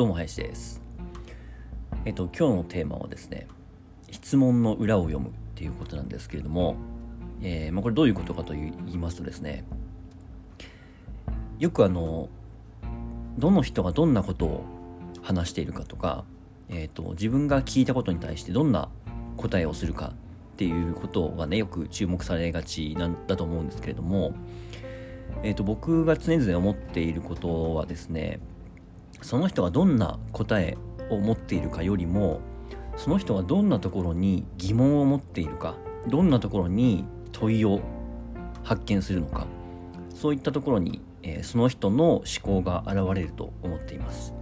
どうも林です。えっと今日のテーマはですね質問の裏を読むっていうことなんですけれども、えーまあ、これどういうことかと言いますとですねよくあのどの人がどんなことを話しているかとか、えーと、自分が聞いたことに対してどんな答えをするかっていうことがねよく注目されがちなんだと思うんですけれども、えーと、僕が常々思っていることはですねその人がどんな答えを持っているかよりもその人がどんなところに疑問を持っているかどんなところに問いを発見するのかそういったところに、えー、その人の思考が現れると思っています。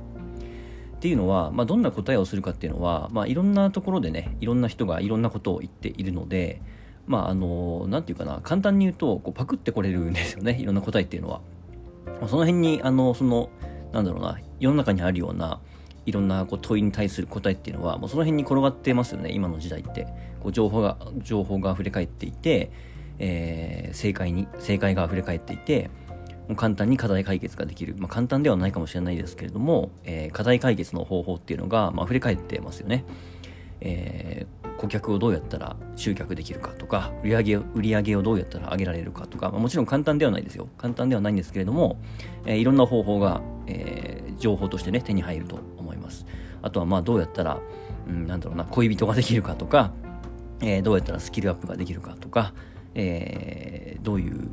っていうのは、まあ、どんな答えをするかっていうのは、まあ、いろんなところでねいろんな人がいろんなことを言っているのでまああの何て言うかな簡単に言うとこうパクってこれるんですよねいろんな答えっていうのは。その辺にあのそのなんだろうな世の中にあるようないろんなこう問いに対する答えっていうのはもうその辺に転がってますよね今の時代って。こう情報が情報が溢れ返っていて、えー、正解に正解が溢れ返っていてもう簡単に課題解決ができる、まあ、簡単ではないかもしれないですけれども、えー、課題解決の方法っていうのが、まあ、溢れ返ってますよね、えー、顧客をどうやったら集客できるかとか売上売上をどうやったら上げられるかとか、まあ、もちろん簡単ではないですよ。簡単ではないんですけれども、えー、いろんな方法が、えー、情報としてね手に入ると思います。あとはまあどうやったら、うん、なんだろうな恋人ができるかとか、えー、どうやったらスキルアップができるかとか、えー、どういう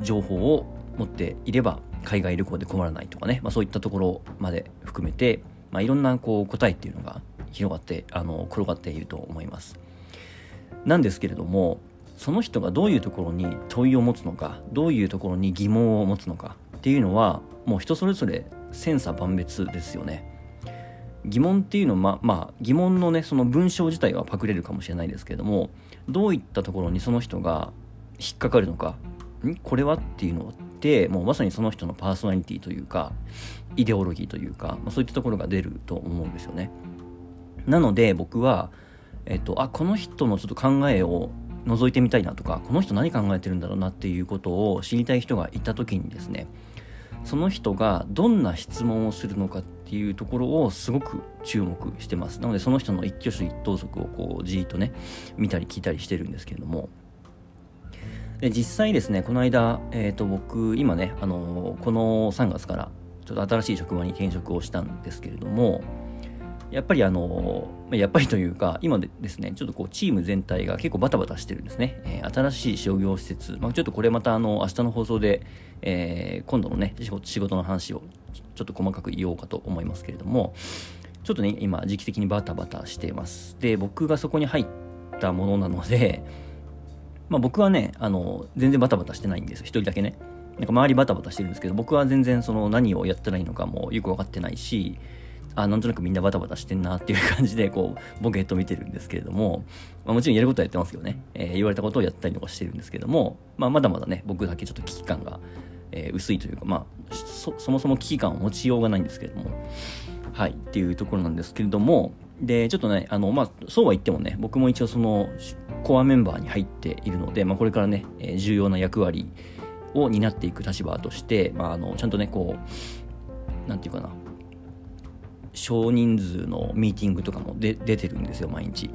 情報を持っていれば海外旅行で困らないとかね、まあ、そういったところまで含めて、まあ、いろんなこう答えっていうのが広がってあの転がっていると思います。なんですけれどもその人がどういうところに問いを持つのかどういうところに疑問を持つのかっていうのはもう人それぞれ千差万別ですよね。疑問っていうのはままあ疑問のねその文章自体はパクれるかもしれないですけれどもどういったところにその人が引っかかるのかん？これはっていうのってもうまさにその人のパーソナリティというかイデオロギーというか、まあ、そういったところが出ると思うんですよね。なので僕は、えっと、あこの人のちょっと考えを覗いてみたいなとかこの人何考えてるんだろうなっていうことを知りたい人がいた時にですねその人がどんな質問をするのかっていうところをすごく注目してます。なのでその人の一挙手一投足をこうじーっとね見たり聞いたりしてるんですけれども。で実際ですねこの間、えーと、僕今ね、あのー、この3月からちょっと新しい職場に転職をしたんですけれどもやっぱりあの、やっぱりというか今でですねちょっとこうチーム全体が結構バタバタしてるんですね、えー、新しい商業施設、まあ、ちょっとこれまたあの明日の放送で、えー今度のね仕事の話をちょっと細かく言おうかと思いますけれどもちょっとね今時期的にバタバタしています。で僕がそこに入ったものなので まあ、僕はねあの全然バタバタしてないんです一人だけね。なんか周りバタバタしてるんですけど僕は全然その何をやったらいいのかもよく分かってないしあなんとなくみんなバタバタしてんなっていう感じでこうボケっと見てるんですけれども、まあ、もちろんやることはやってますけどね、えー、言われたことをやったりとかしてるんですけども、まあ、まだまだね僕だけちょっと危機感が、えー、薄いというか、まあそ、そもそも危機感を持ちようがないんですけれども。はいっていうところなんですけれどもでちょっとねあの、まあ、そうは言ってもね僕も一応そのコアメンバーに入っているので、まあ、これからね、えー、重要な役割を担っていく立場として、まあ、あのちゃんとねこうなんていうかな少人数のミーティングとかもで出てるんですよ毎日。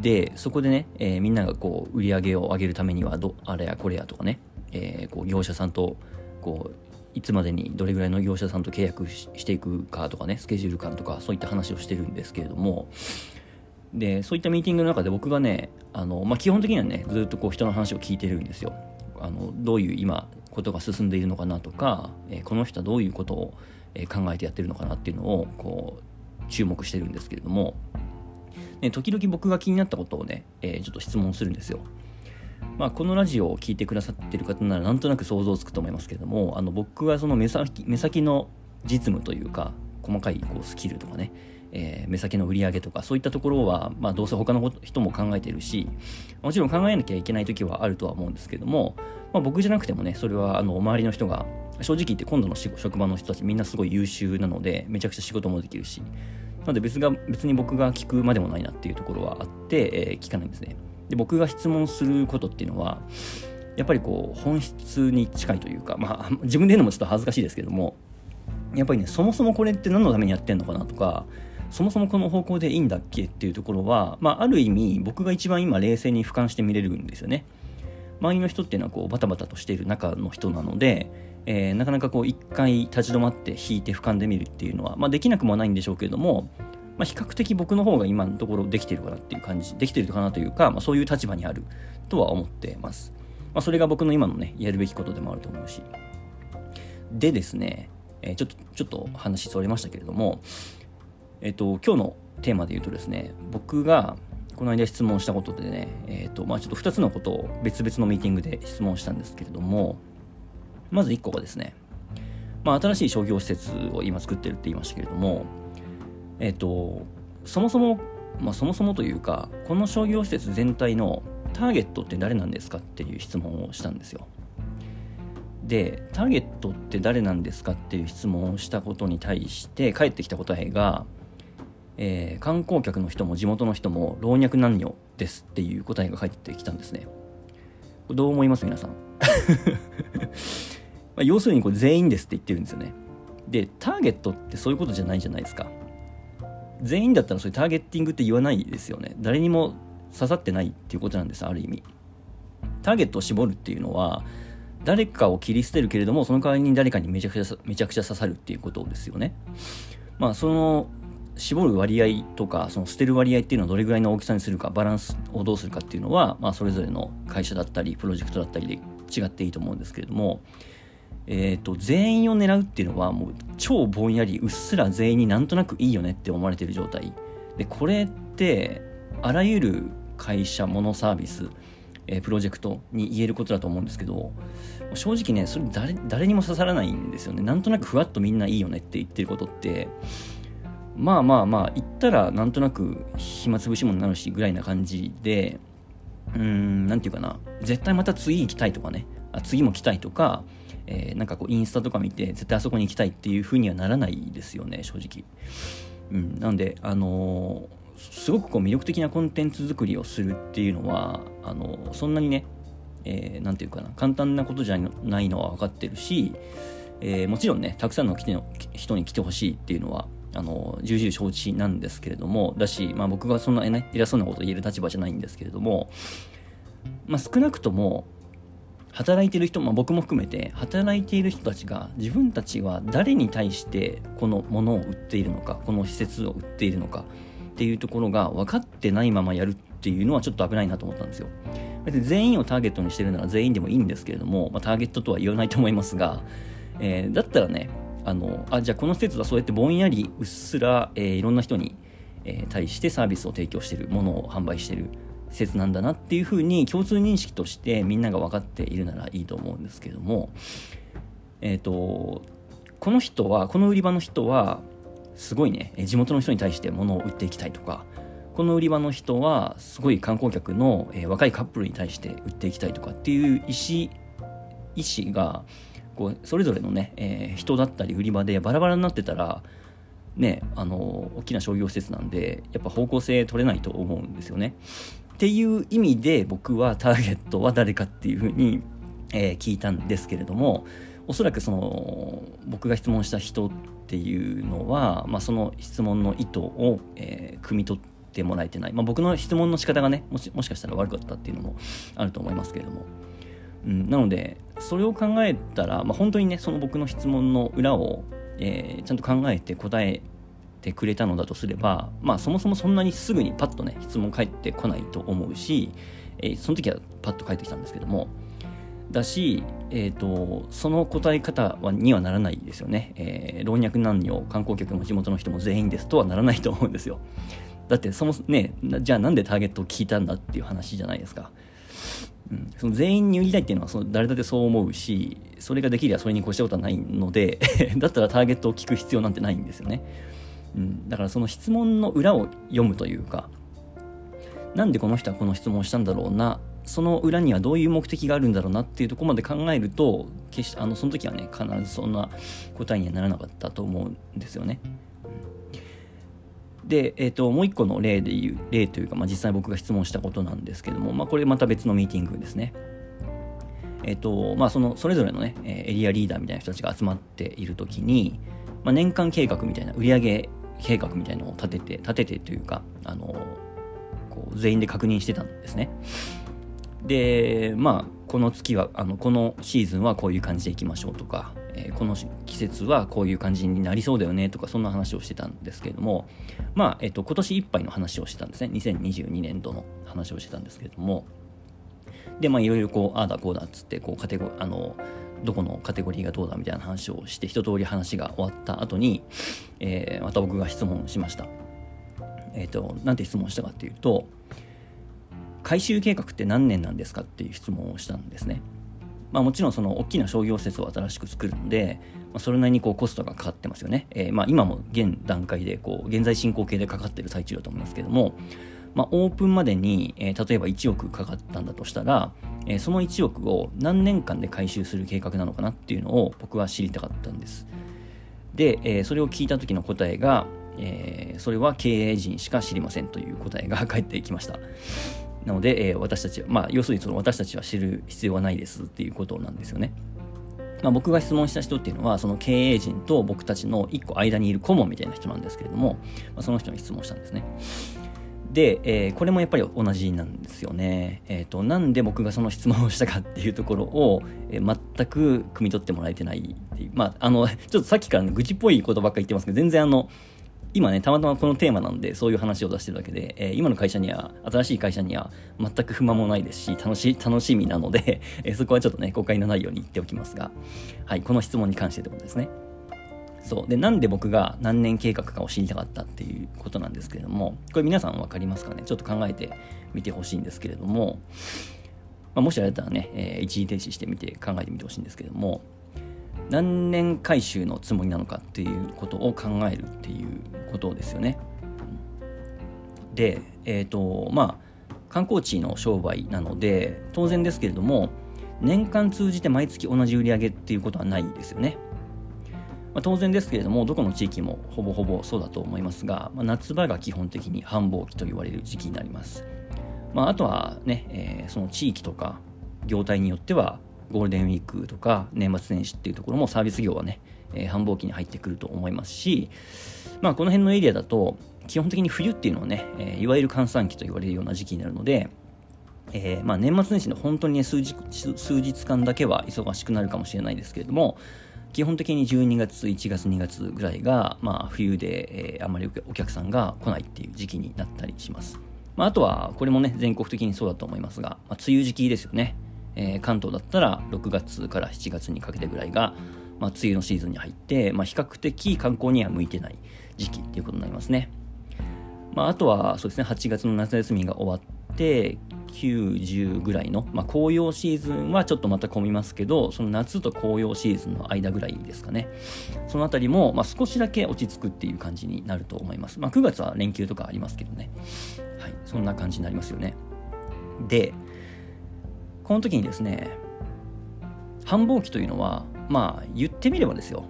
でそこでね、えー、みんながこう売り上げを上げるためにはどあれやこれやとかね、えー、こう業者さんとこういつまでにどれぐらいの業者さんと契約していくかとかねスケジュール感とかそういった話をしてるんですけれども。でそういったミーティングの中で僕がねあの、まあ、基本的にはねずっとこう人の話を聞いてるんですよ。あのどういう今ことが進んでいるのかなとか、えー、この人はどういうことを、え考えてやってるのかなっていうのをこう注目してるんですけれども、ね、時々僕が気になったことをね、えー、ちょっと質問するんですよ。まあ、このラジオを聴いてくださってる方ならなんとなく想像つくと思いますけれどもあの僕はその目先目先の実務というか細かいこうスキルとかね、えー、目先の売り上げとかそういったところは、まあ、どうせ他の人も考えてるしもちろん考えなきゃいけない時はあるとは思うんですけども、まあ、僕じゃなくてもねそれはあの周りの人が正直言って今度の職場の人たちみんなすごい優秀なのでめちゃくちゃ仕事もできるしなので別が別に僕が聞くまでもないなっていうところはあって、えー、聞かないんですね。で僕が質問することっていうのはやっぱりこう本質に近いというか、まあ、自分で言うのもちょっと恥ずかしいですけどもやっぱりねそもそもこれって何のためにやってんのかなとかそもそもこの方向でいいんだっけっていうところは、まあ、ある意味僕が一番今冷静に俯瞰して見れるんですよね。周りの人っていうのはこうバタバタとしている中の人なので、えー、なかなかこう一回立ち止まって引いて俯瞰で見るっていうのは、まあ、できなくもないんでしょうけれども、まあ、比較的僕の方が今のところできてるかなっていう感じできてるかなというか、まあ、そういう立場にあるとは思ってます、まあ、それが僕の今のねやるべきことでもあると思うし。でですね、えー、ちょっとちょっと話それましたけれどもえっ、と今日のテーマで言うとですね僕がこの間質問したことでね、えーとまあ、ちょっと2つのことを別々のミーティングで質問したんですけれどもまず1個がですね、まあ、新しい商業施設を今作ってるって言いましたけれどもえっ、とそもそも、まあ、そもそもというかこの商業施設全体のターゲットって誰なんですかっていう質問をしたんですよ。でターゲットって誰なんですかっていう質問をしたことに対して返ってきた答えがえー、観光客の人も地元の人も老若男女ですっていう答えが返ってきたんですね。どう思います？皆さん。まあ、要するにこれ全員ですって言ってるんですよね。で、ターゲットってそういうことじゃないじゃないですか。全員だったらそういうターゲッティングって言わないですよね。誰にも刺さってないっていうことなんです、ある意味。ターゲットを絞るっていうのは、誰かを切り捨てるけれども、その代わりに誰かにめちゃくちゃめちゃくちゃ刺さるっていうことですよね。まあ、その絞る割合とかその捨てる割合っていうのはどれぐらいの大きさにするかバランスをどうするかっていうのは、まあ、それぞれの会社だったりプロジェクトだったりで違っていいと思うんですけれども、えーと、全員を狙うっていうのはもう超ぼんやりうっすら全員になんとなくいいよねって思われてる状態。でこれってあらゆる会社モノサービス、えー、プロジェクトに言えることだと思うんですけど正直ねそれ誰誰にも刺さらないんですよね。なんとなくふわっとみんないいよねって言ってることってまあまあまあ行ったらなんとなく暇つぶしもになるしぐらいな感じでうーん何て言うかな。絶対また次行きたいとかね。あ次も来たいとか、えー、なんかこうインスタとか見て絶対あそこに行きたいっていう風にはならないですよね正直。うん、なんであのー、すごくこう魅力的なコンテンツ作りをするっていうのはあのー、そんなにね何、えー、て言うかな。簡単なことじゃないのは分かってるし、えー、もちろんねたくさんの人に来てほしいっていうのはあの重々承知なんですけれどもだし、まあ、僕がそんな、ね、偉そうなことを言える立場じゃないんですけれども、まあ、少なくとも働いてる人、まあ、僕も含めて働いている人たちが自分たちは誰に対してこのものを売っているのかこの施設を売っているのかっていうところが分かってないままやるっていうのはちょっと危ないなと思ったんですよ。別に全員をターゲットにしてるなら全員でもいいんですけれども、まあ、ターゲットとは言わないと思いますが、えー、だったらねあのあじゃあこの施設はそうやってぼんやりうっすら、えー、いろんな人に、えー、対してサービスを提供してるものを販売してる施設なんだなっていうふうに共通認識としてみんなが分かっているならいいと思うんですけどもえっ、ー、とこの人はこの売り場の人はすごいね地元の人に対して物を売っていきたいとかこの売り場の人はすごい観光客の、えー、若いカップルに対して売っていきたいとかっていう意思意思がこうそれぞれのね、えー、人だったり売り場でバラバラになってたらねあの大きな商業施設なんでやっぱ方向性取れないと思うんですよね。っていう意味で僕はターゲットは誰かっていうふうに、えー、聞いたんですけれどもおそらくその僕が質問した人っていうのは、まあ、その質問の意図を、えー、汲み取ってもらえてない、まあ、僕の質問の仕方がねもしもしかしたら悪かったっていうのもあると思いますけれども。うん、なのでそれを考えたら、まあ、本当にねその僕の質問の裏を、えー、ちゃんと考えて答えてくれたのだとすれば、まあ、そもそもそんなにすぐにパッとね質問返ってこないと思うし、えー、その時はパッと返ってきたんですけどもだし、えーと、その答え方はにはならないですよね、えー、老若男女観光客も地元の人も全員ですとはならないと思うんですよ。だってそもねじゃあなんでターゲットを聞いたんだっていう話じゃないですか。うん、その全員に売りたいっていうのはその誰だってそう思うしそれができればそれに越したことはないので だったらターゲットを聞く必要なんてないんですよね、うん、だからその質問の裏を読むというかなんでこの人はこの質問をしたんだろうなその裏にはどういう目的があるんだろうなっていうとこまで考えると決してあのその時はね必ずそんな答えにはならなかったと思うんですよね。で、えーと、もう一個の例でいう例というか、まあ、実際僕が質問したことなんですけども、まあ、これまた別のミーティングですね。えっ、ー、とまあ、そのそれぞれのねエリアリーダーみたいな人たちが集まっている時に、まあ、年間計画みたいな売上計画みたいなのを立てて立ててというかあのこう全員で確認してたんですねでまあこの月はあのこのシーズンはこういう感じでいきましょうとか、えー、この季節はこういう感じになりそうだよねとかそんな話をしてたんですけれどもまあ、えっと、今年いっぱいの話をしてたんですね2022年度の話をしてたんですけれどもでまあいろいろこうああだこうだっつってこうカテゴあのどこのカテゴリーがどうだみたいな話をして一通り話が終わった後に、えー、また僕が質問しました。えっ、ー、と、なんて質問したかっていうと、回収計画って何年なんですかっていう質問をしたんですね。まあ、もちろんその大きな商業施設を新しく作るので、まあ、それなりにこうコストがかかってますよね。えー、まあ今も現段階でこう現在進行形でかかってる最中だと思いますけども、まあ、オープンまでに、えー、例えば1億かかったんだとしたら、えー、その1億を何年間で回収する計画なのかなっていうのを僕は知りたかったんです。で、えー、それを聞いた時の答えが、え、それは経営陣しか知りませんという答えが 返ってきました。なので、えー、私たちは、まあ、要するにその私たちは知る必要はないですっていうことなんですよね。まあ、僕が質問した人っていうのは、その経営陣と僕たちの一個間にいる顧問みたいな人なんですけれども、まあ、その人に質問したんですね。で、えー、これもやっぱり同じなんですよね。えっ、ー、と、なんで僕がその質問をしたかっていうところを、えー、全く汲み取ってもらえてないっていう。まあ、あの、ちょっとさっきから、ね、愚痴っぽいことばっか言ってますけど、全然あの、今ね、たまたまこのテーマなんで、そういう話を出してるだけで、えー、今の会社には、新しい会社には全く不満もないですし、楽し、楽しみなので、えー、そこはちょっとね、誤解のないように言っておきますが、はい、この質問に関してってことですね。そう。で、なんで僕が何年計画かを知りたかったっていうことなんですけれども、これ皆さん分かりますかね？ちょっと考えてみてほしいんですけれども、まあ、もしあれだったらね、えー、一時停止してみて考えてみてほしいんですけれども、何年回収のつもりなのかっていうことを考えるっていうことですよね。で、えっ、ー、と、まあ、観光地の商売なので、当然ですけれども、年間通じて毎月同じ売り上げっていうことはないですよね。まあ、当然ですけれどもどこの地域もほぼほぼそうだと思いますが、まあ、夏場が基本的に繁忙期と言われる時期になります、まあ、あとはね、えー、その地域とか業態によってはゴールデンウィークとか年末年始っていうところもサービス業はね、えー、繁忙期に入ってくると思いますし、まあ、この辺のエリアだと基本的に冬っていうのはね、えー、いわゆる閑散期と言われるような時期になるので、えー、まあ年末年始の本当にね数日数日間だけは忙しくなるかもしれないですけれども、基本的に12月、1月、2月ぐらいが、まあ、冬で、えー、あまりお客さんが来ないっていう時期になったりします。まあ、あとは、これもね、全国的にそうだと思いますが、まあ、梅雨時期ですよね。えー、関東だったら6月から7月にかけてぐらいが、まあ、梅雨のシーズンに入って、まあ、比較的観光には向いてない時期っていうことになりますね。まあ、あとは、そうですね、8月の夏休みが終わって、9、10ぐらいの、まあ、紅葉シーズンはちょっとまた混みますけど、その夏と紅葉シーズンの間ぐらいですかね。そのあたりも、まあ、少しだけ落ち着くっていう感じになると思います。まあ、9月は連休とかありますけどね。はい、そんな感じになりますよね。で、この時にですね、繁忙期というのは、まあ、言ってみればですよ。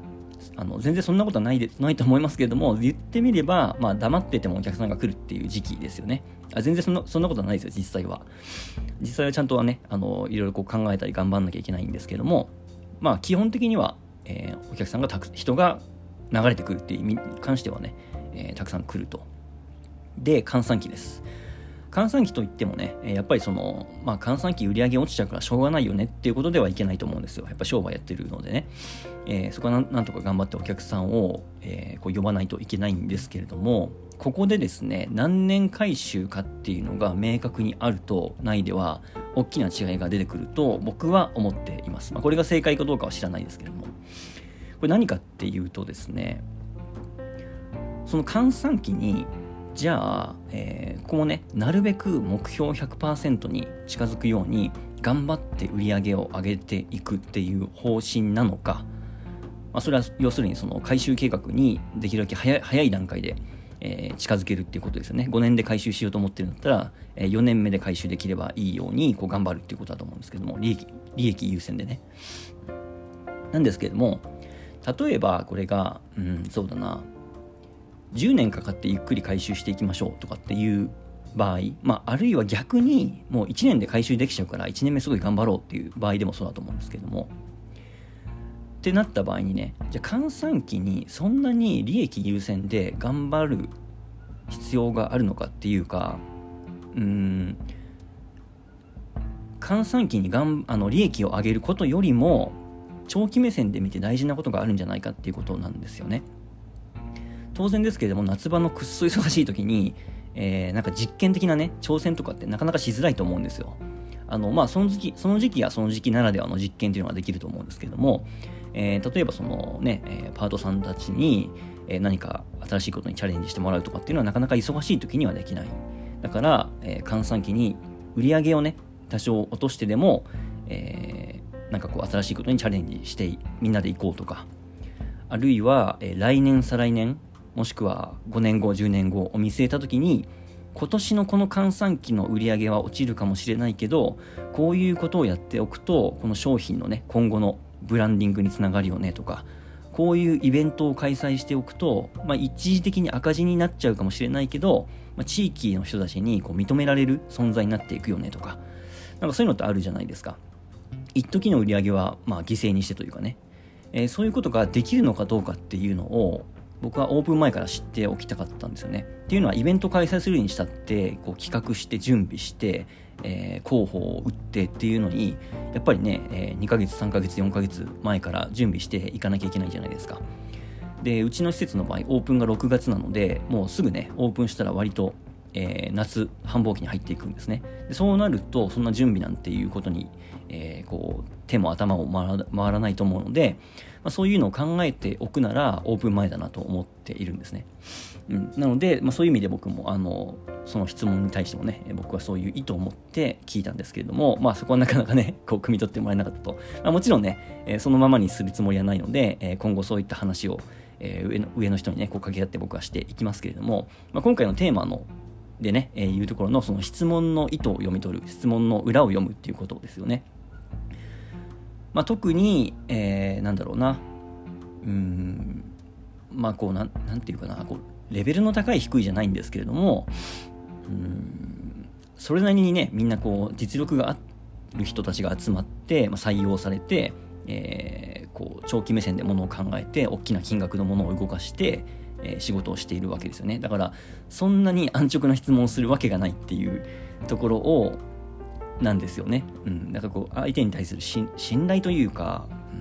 あの全然そんなことはないでないと思いますけれども、言ってみれば、まあ、黙っててもお客さんが来るっていう時期ですよね。あ全然そんなそんなことはないですよ、実際は。実際はちゃんとはね、あのいろいろこう考えたり頑張んなきゃいけないんですけども、まあ、基本的には、えー、お客さんがたく人が流れてくるっていう意味に関してはね、えー、たくさん来ると。で、閑散期です。閑散期といってもね、やっぱりその、まあ、閑散期売り上げ落ちちゃうからしょうがないよねっていうことではいけないと思うんですよ。やっぱ商売やってるのでね。えー、そこはなんとか頑張ってお客さんを、えー、こう呼ばないといけないんですけれども、ここでですね、何年回収かっていうのが明確にあるとないでは、大きな違いが出てくると僕は思っています。まあ、これが正解かどうかは知らないですけれども。これ何かっていうとですね、その閑散期にじゃあ、えー、ここもねなるべく目標100%に近づくように頑張って売り上げを上げていくっていう方針なのか、まあ、それは要するにその回収計画にできるだけ早い段階で、えー、近づけるっていうことですよね。5年で回収しようと思ってるんだったら、えー、4年目で回収できればいいようにこう頑張るっていうことだと思うんですけども利益利益優先でね。なんですけれども例えばこれがうんそうだな。10年かかってゆっくり回収していきましょうとかっていう場合、まあ、あるいは逆にもう1年で回収できちゃうから1年目すごい頑張ろうっていう場合でもそうだと思うんですけどもってなった場合にねじゃあ閑散期にそんなに利益優先で頑張る必要があるのかっていうかうん閑散期にがんあの利益を上げることよりも長期目線で見て大事なことがあるんじゃないかっていうことなんですよね。当然ですけれども夏場のくっそ忙しい時に、えー、なんか実験的なね挑戦とかってなかなかしづらいと思うんですよ。あのまあその時期その時期はその時期ならではの実験っていうのができると思うんですけれども、えー、例えばそのね、え、パートさんたちに、え何か新しいことにチャレンジしてもらうとかっていうのはなかなか忙しい時にはできない。だから、え閑散期に売り上げをね多少落としてでも、えー、なんかこう新しいことにチャレンジしてみんなで行こうとかあるいは、え、来年再来年もしくは5年後10年後を見据えた時に今年のこの閑散期の売り上げは落ちるかもしれないけどこういうことをやっておくとこの商品のね今後のブランディングにつながるよねとかこういうイベントを開催しておくと、まあ、一時的に赤字になっちゃうかもしれないけど、まあ、地域の人たちにこう認められる存在になっていくよねとかなんかそういうのってあるじゃないですか。一時の売り上げはまあ犠牲にしてというかね、えー、そういうことができるのかどうかっていうのを僕はオープン前から知っておきたかったんですよね。っていうのはイベント開催するにしたってこう企画して準備して、えー、候補を打ってっていうのにやっぱりね、えー、2ヶ月3ヶ月4ヶ月前から準備していかなきゃいけないじゃないですか。でうちの施設の場合オープンが6月なのでもうすぐねオープンしたら割とえー、夏繁忙期に入っていくんですねでそうなるとそんな準備なんていうことに、えー、こう手も頭も回らないと思うので、まあ、そういうのを考えておくならオープン前だなと思っているんですね、うん、なので、まあ、そういう意味で僕もあのその質問に対してもね僕はそういう意図を持って聞いたんですけれども、まあ、そこはなかなかね こう汲み取ってもらえなかったと、まあ、もちろんね、えー、そのままにするつもりはないので、え今後そういった話をえー、上の上の人にねこう掛け合って僕はしていきますけれども、まあ、今回のテーマのでね、えー、いうところのその質問の意図を読み取る質問の裏を読むっていうことですよね。まあ、特に、えー、なんだろうな。うん。まあこうなんなんていうかな。こうレベルの高い低いじゃないんですけれども。うん。それなりにねみんなこう実力がある人たちが集まって、まあ、採用されて、えー、こう長期目線でものを考えて大きな金額のものを動かしてえ仕事をしているわけですよね。だからそんなに安直な質問をするわけがないっていうところをなんですよね、うん、だかこう相手に対する信頼というか、う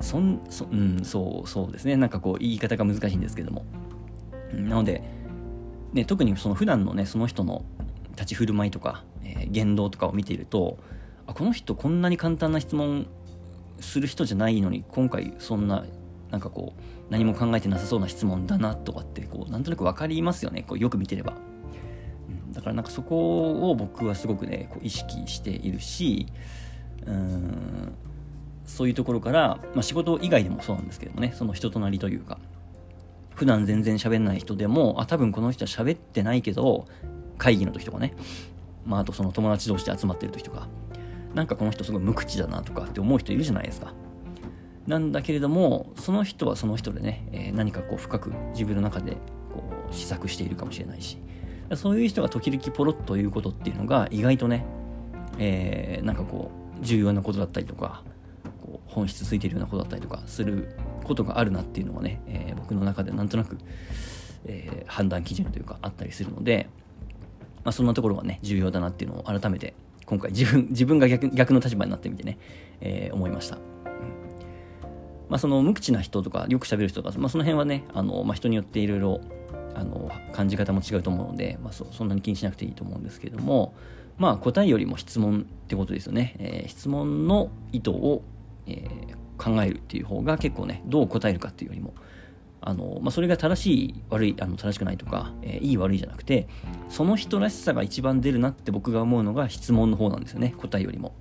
ん、そんそ,、うん、そうそうですね。なんかこう言い方が難しいんですけども、なので、ね、特にその普段のねその人の立ち振る舞いとか、えー、言動とかを見ているとあこの人こんなに簡単な質問する人じゃないのに今回そんななんかこう何も考えてなさそうな質問だなとかってこうなんとなく分かりますよね。こうよく見てれば、だからなんかそこを僕はすごくねこう意識しているしうんそういうところから、まあ、仕事以外でもそうなんですけどもねその人となりというか普段全然喋んない人でもあ多分この人は喋ってないけど会議の時とかねまああとその友達同士で集まってる時とかなんかこの人すごい無口だなとかって思う人いるじゃないですか。なんだけれどもその人はその人でね、えー、何かこう深く自分の中でこう試作しているかもしれないしそういう人が時々ポロッということっていうのが意外とね、えー、なんかこう重要なことだったりとかこう本質ついてるようなことだったりとかすることがあるなっていうのがね、えー、僕の中でなんとなく、えー、判断基準というかあったりするので、まあ、そんなところがね重要だなっていうのを改めて今回自分 自分が逆逆の立場になってみてね、えー、思いました。まあ、その無口な人とかよく喋る人とか、まあ、その辺はねあの、まあ、人によっていろいろあの感じ方も違うと思うので、まあそ、そんなに気にしなくていいと思うんですけども、まあ、答えよりも質問ってことですよね、えー、質問の意図を、えー、考えるっていう方が結構ねどう答えるかっていうよりもあの、まあ、それが正しい悪いあの正しくないとか、えー、いい悪いじゃなくてその人らしさが一番出るなって僕が思うのが質問の方なんですよね答えよりも。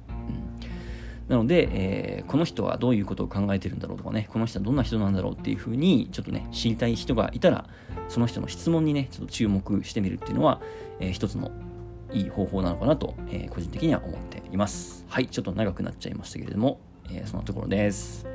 なので、えー、この人はどういうことを考えてるんだろうとかね、この人はどんな人なんだろうっていうふうに、ちょっとね、知りたい人がいたら、その人の質問にね、ちょっと注目してみるっていうのは、えー、一つのいい方法なのかなと、えー、個人的には思っています。はい、ちょっと長くなっちゃいましたけれども、えー、そのところです。